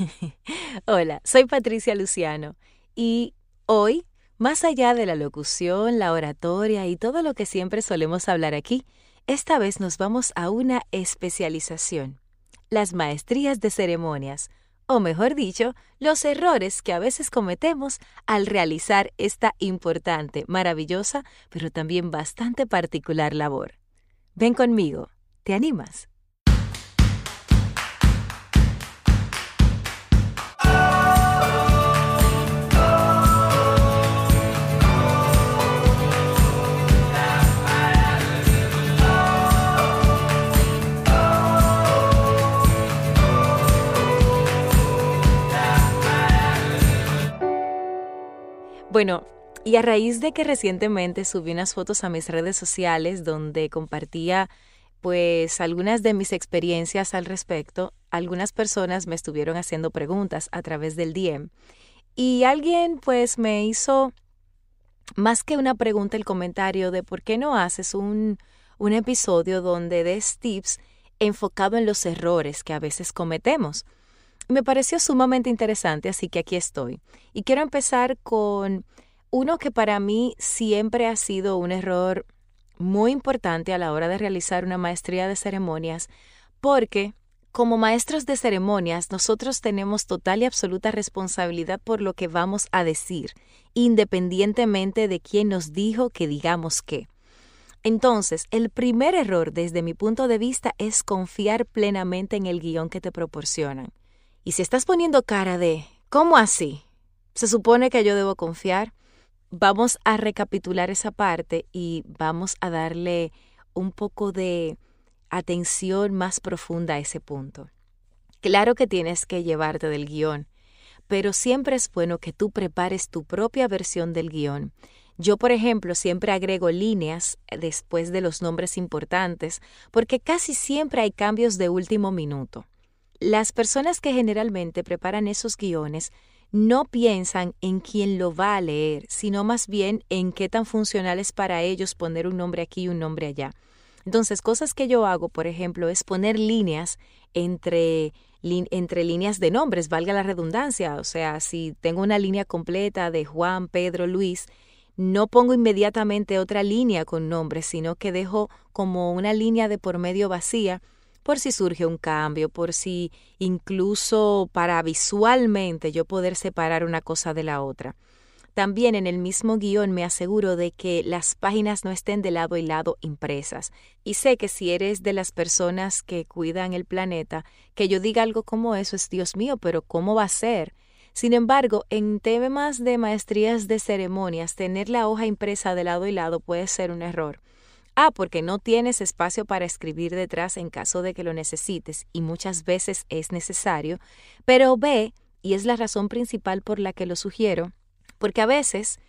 Hola, soy Patricia Luciano y hoy, más allá de la locución, la oratoria y todo lo que siempre solemos hablar aquí, esta vez nos vamos a una especialización, las maestrías de ceremonias, o mejor dicho, los errores que a veces cometemos al realizar esta importante, maravillosa, pero también bastante particular labor. Ven conmigo, ¿te animas? Bueno, y a raíz de que recientemente subí unas fotos a mis redes sociales donde compartía pues algunas de mis experiencias al respecto, algunas personas me estuvieron haciendo preguntas a través del DM y alguien pues me hizo más que una pregunta el comentario de por qué no haces un, un episodio donde des tips enfocado en los errores que a veces cometemos me pareció sumamente interesante, así que aquí estoy. Y quiero empezar con uno que para mí siempre ha sido un error muy importante a la hora de realizar una maestría de ceremonias, porque como maestros de ceremonias nosotros tenemos total y absoluta responsabilidad por lo que vamos a decir, independientemente de quién nos dijo que digamos qué. Entonces, el primer error desde mi punto de vista es confiar plenamente en el guion que te proporcionan. Y si estás poniendo cara de, ¿cómo así? Se supone que yo debo confiar. Vamos a recapitular esa parte y vamos a darle un poco de atención más profunda a ese punto. Claro que tienes que llevarte del guion, pero siempre es bueno que tú prepares tu propia versión del guion. Yo, por ejemplo, siempre agrego líneas después de los nombres importantes porque casi siempre hay cambios de último minuto. Las personas que generalmente preparan esos guiones no piensan en quién lo va a leer, sino más bien en qué tan funcional es para ellos poner un nombre aquí y un nombre allá. Entonces, cosas que yo hago, por ejemplo, es poner líneas entre, entre líneas de nombres, valga la redundancia. O sea, si tengo una línea completa de Juan, Pedro, Luis, no pongo inmediatamente otra línea con nombres, sino que dejo como una línea de por medio vacía por si surge un cambio, por si incluso para visualmente yo poder separar una cosa de la otra. También en el mismo guion me aseguro de que las páginas no estén de lado y lado impresas. Y sé que si eres de las personas que cuidan el planeta, que yo diga algo como eso es Dios mío, pero ¿cómo va a ser? Sin embargo, en temas de maestrías de ceremonias, tener la hoja impresa de lado y lado puede ser un error. A, porque no tienes espacio para escribir detrás en caso de que lo necesites y muchas veces es necesario. Pero B, y es la razón principal por la que lo sugiero, porque a veces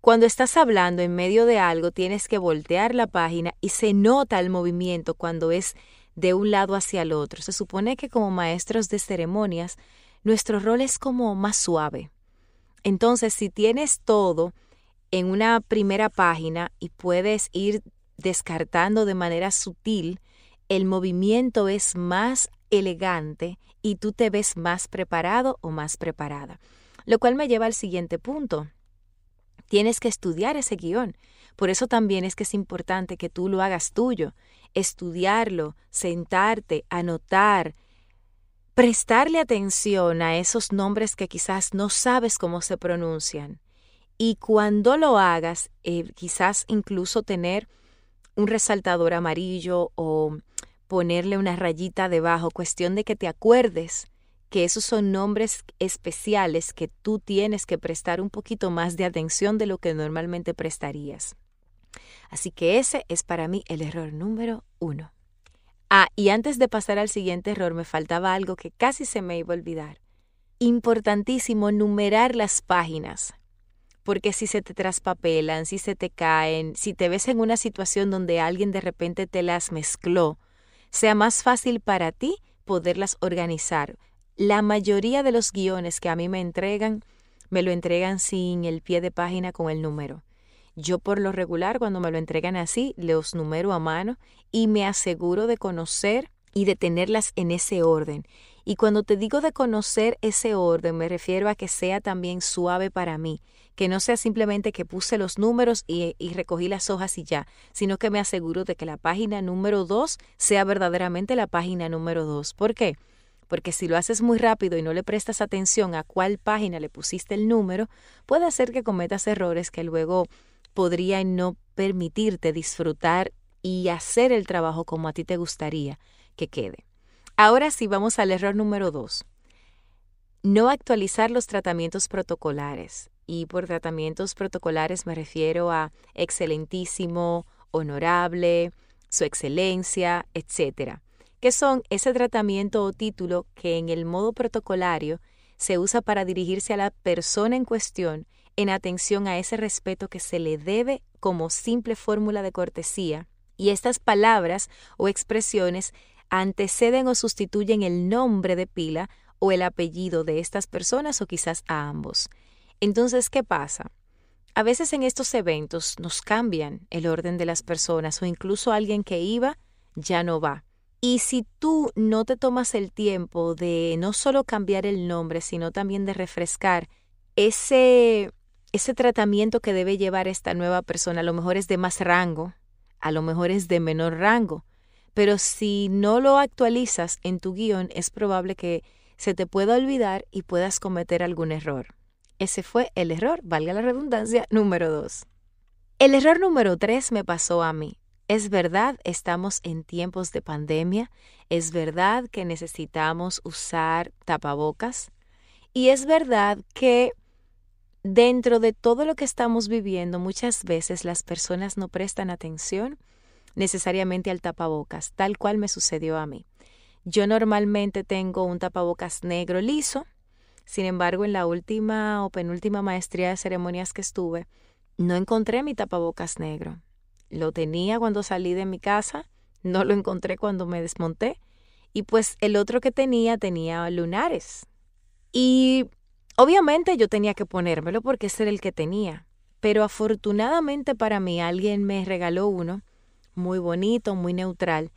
cuando estás hablando en medio de algo tienes que voltear la página y se nota el movimiento cuando es de un lado hacia el otro. Se supone que como maestros de ceremonias nuestro rol es como más suave. Entonces, si tienes todo en una primera página y puedes ir descartando de manera sutil, el movimiento es más elegante y tú te ves más preparado o más preparada. Lo cual me lleva al siguiente punto. Tienes que estudiar ese guion. Por eso también es que es importante que tú lo hagas tuyo, estudiarlo, sentarte, anotar, prestarle atención a esos nombres que quizás no sabes cómo se pronuncian. Y cuando lo hagas, eh, quizás incluso tener un resaltador amarillo o ponerle una rayita debajo, cuestión de que te acuerdes que esos son nombres especiales que tú tienes que prestar un poquito más de atención de lo que normalmente prestarías. Así que ese es para mí el error número uno. Ah, y antes de pasar al siguiente error me faltaba algo que casi se me iba a olvidar. Importantísimo numerar las páginas porque si se te traspapelan, si se te caen, si te ves en una situación donde alguien de repente te las mezcló, sea más fácil para ti poderlas organizar. La mayoría de los guiones que a mí me entregan, me lo entregan sin el pie de página con el número. Yo por lo regular, cuando me lo entregan así, los numero a mano y me aseguro de conocer y de tenerlas en ese orden. Y cuando te digo de conocer ese orden, me refiero a que sea también suave para mí, que no sea simplemente que puse los números y, recogí las hojas y ya, sino que me aseguro de que la página número 2 sea verdaderamente la página número 2. ¿Por qué? Porque si lo haces muy rápido y no le prestas atención a cuál página le pusiste el número, puede hacer que cometas errores que luego podrían no permitirte disfrutar y hacer el trabajo como a ti te gustaría que quede. Ahora sí vamos al error número 2. No actualizar los tratamientos protocolares y por tratamientos protocolares me refiero a excelentísimo, honorable, su excelencia, etc., que son ese tratamiento o título que en el modo protocolario se usa para dirigirse a la persona en cuestión en atención a ese respeto que se le debe como simple fórmula de cortesía, y estas palabras o expresiones anteceden o sustituyen el nombre de pila o el apellido de estas personas o quizás a ambos. Entonces, ¿qué pasa? A veces en estos eventos nos cambian el orden de las personas o incluso alguien que iba ya no va. Y si tú no te tomas el tiempo de no solo cambiar el nombre, sino también de refrescar ese, ese tratamiento que debe llevar esta nueva persona, a lo mejor es de más rango, a lo mejor es de menor rango, pero si no lo actualizas en tu guion, es probable que se te pueda olvidar y puedas cometer algún error. Ese fue el error, valga la redundancia, número dos. El error número tres me pasó a mí. Es verdad, estamos en tiempos de pandemia, es verdad que necesitamos usar tapabocas y es verdad que dentro de todo lo que estamos viviendo muchas veces las personas no prestan atención necesariamente al tapabocas, tal cual me sucedió a mí. Yo normalmente tengo un tapabocas negro liso, sin embargo, en la última o penúltima maestría de ceremonias que estuve, no encontré mi tapabocas negro. Lo tenía cuando salí de mi casa, no lo encontré cuando me desmonté, y pues el otro que tenía tenía lunares. Y obviamente yo tenía que ponérmelo porque ese era el que tenía, pero afortunadamente para mí alguien me regaló uno muy bonito, muy neutral,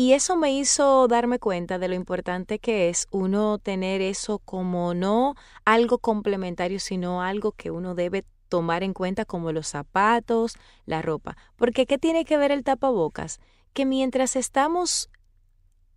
y eso me hizo darme cuenta de lo importante que es uno tener eso como no algo complementario, sino algo que uno debe tomar en cuenta como los zapatos, la ropa. Porque ¿qué tiene que ver el tapabocas? Que mientras estamos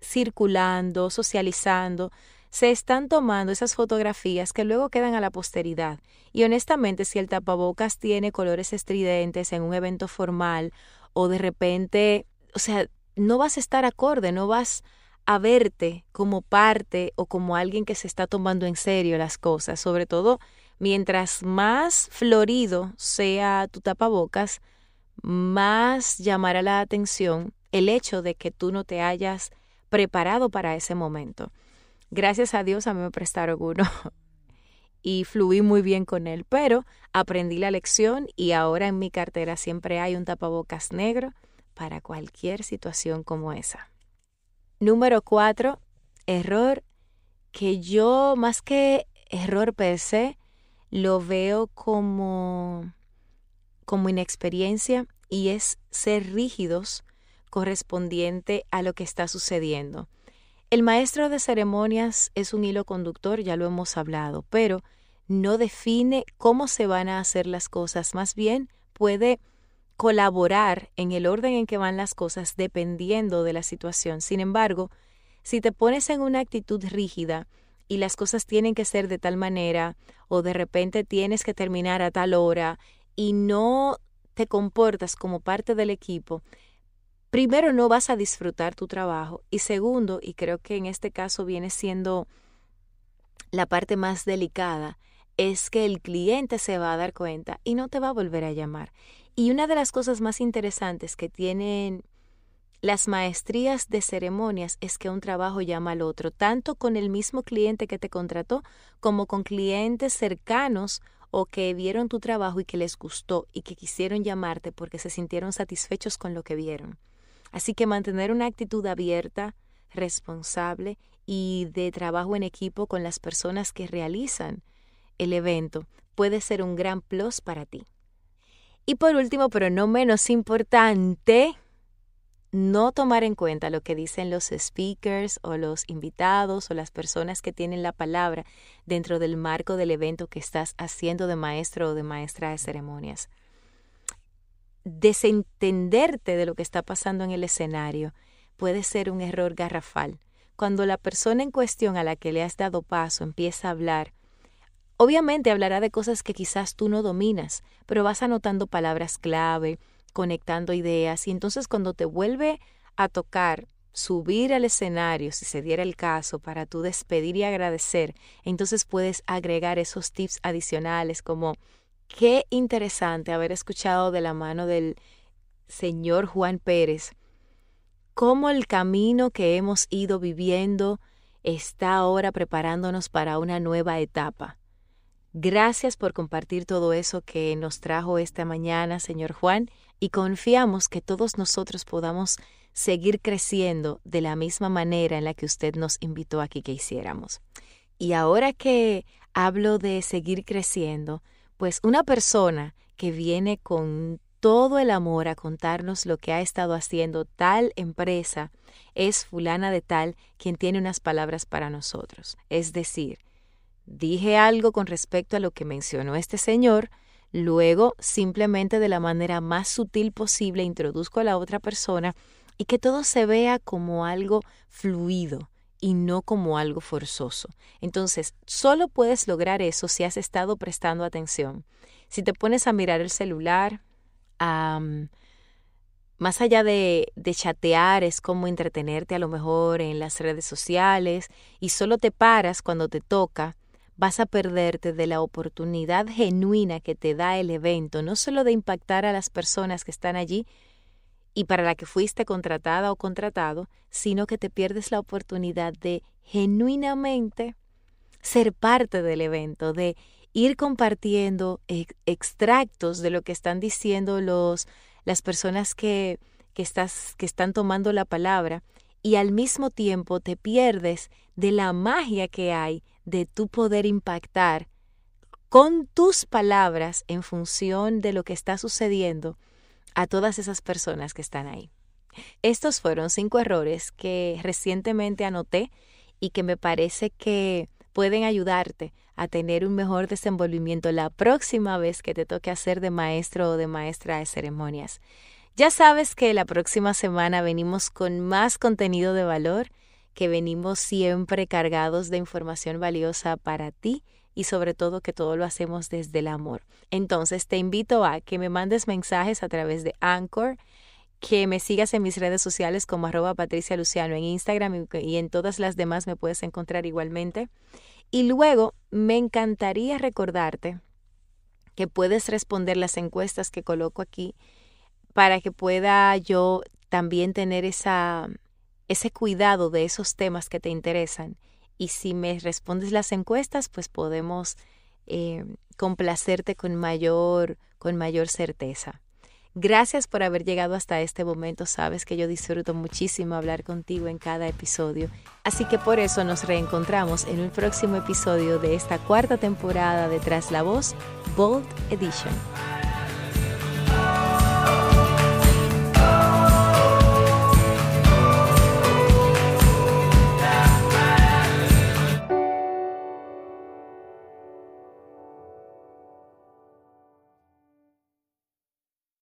circulando, socializando, se están tomando esas fotografías que luego quedan a la posteridad. Y honestamente, si el tapabocas tiene colores estridentes en un evento formal o de repente, o sea, no vas a estar acorde, no vas a verte como parte o como alguien que se está tomando en serio las cosas, sobre todo mientras más florido sea tu tapabocas, más llamará la atención el hecho de que tú no te hayas preparado para ese momento. Gracias a Dios a mí me prestaron uno y fluí muy bien con él, pero aprendí la lección y ahora en mi cartera siempre hay un tapabocas negro para cualquier situación como esa. Número cuatro, error que yo más que error per se, lo veo como, como inexperiencia y es ser rígidos correspondiente a lo que está sucediendo. El maestro de ceremonias es un hilo conductor, ya lo hemos hablado, pero no define cómo se van a hacer las cosas, más bien puede colaborar en el orden en que van las cosas dependiendo de la situación. Sin embargo, si te pones en una actitud rígida y las cosas tienen que ser de tal manera o de repente tienes que terminar a tal hora y no te comportas como parte del equipo, primero no vas a disfrutar tu trabajo y segundo, y creo que en este caso viene siendo la parte más delicada, es que el cliente se va a dar cuenta y no te va a volver a llamar. Y una de las cosas más interesantes que tienen las maestrías de ceremonias es que un trabajo llama al otro, tanto con el mismo cliente que te contrató como con clientes cercanos o que vieron tu trabajo y que les gustó y que quisieron llamarte porque se sintieron satisfechos con lo que vieron. Así que mantener una actitud abierta, responsable y de trabajo en equipo con las personas que realizan el evento puede ser un gran plus para ti. Y por último, pero no menos importante, no tomar en cuenta lo que dicen los speakers o los invitados o las personas que tienen la palabra dentro del marco del evento que estás haciendo de maestro o de maestra de ceremonias. Desentenderte de lo que está pasando en el escenario puede ser un error garrafal. Cuando la persona en cuestión a la que le has dado paso empieza a hablar, obviamente hablará de cosas que quizás tú no dominas, pero vas anotando palabras clave, conectando ideas y entonces cuando te vuelve a tocar subir al escenario, si se diera el caso, para tú despedir y agradecer, entonces puedes agregar esos tips adicionales como qué interesante haber escuchado de la mano del señor Juan Pérez cómo el camino que hemos ido viviendo está ahora preparándonos para una nueva etapa. Gracias por compartir todo eso que nos trajo esta mañana, señor Juan, y confiamos que todos nosotros podamos seguir creciendo de la misma manera en la que usted nos invitó aquí que hiciéramos. Y ahora que hablo de seguir creciendo, pues una persona que viene con todo el amor a contarnos lo que ha estado haciendo tal empresa, es fulana de tal quien tiene unas palabras para nosotros. Es decir, dije algo con respecto a lo que mencionó este señor, luego simplemente de la manera más sutil posible introduzco a la otra persona y que todo se vea como algo fluido y no como algo forzoso. Entonces, solo puedes lograr eso si has estado prestando atención. Si te pones a mirar el celular, más allá de, de chatear, es como entretenerte a lo mejor en las redes sociales y solo te paras cuando te toca, vas a perderte de la oportunidad genuina que te da el evento, no solo de impactar a las personas que están allí y para la que fuiste contratada o contratado, sino que te pierdes la oportunidad de genuinamente ser parte del evento, de ir compartiendo extractos de lo que están diciendo los, las personas que, que, estás, que están tomando la palabra y al mismo tiempo te pierdes de la magia que hay de tu poder impactar con tus palabras en función de lo que está sucediendo a todas esas personas que están ahí. Estos fueron cinco errores que recientemente anoté y que me parece que pueden ayudarte a tener un mejor desenvolvimiento la próxima vez que te toque hacer de maestro o de maestra de ceremonias. Ya sabes que la próxima semana venimos con más contenido de valor, que venimos siempre cargados de información valiosa para ti y sobre todo que todo lo hacemos desde el amor. Entonces te invito a que me mandes mensajes a través de Anchor, que me sigas en mis redes sociales como arroba Patricia Luciano en Instagram y en todas las demás me puedes encontrar igualmente. Y luego me encantaría recordarte que puedes responder las encuestas que coloco aquí para que pueda yo también tener esa, ese cuidado de esos temas que te interesan. Y si me respondes las encuestas, pues podemos eh, complacerte con mayor, con mayor certeza. Gracias por haber llegado hasta este momento. Sabes que yo disfruto muchísimo hablar contigo en cada episodio. Así que por eso nos reencontramos en un próximo episodio de esta cuarta temporada de Tras la Voz, Bold Edition.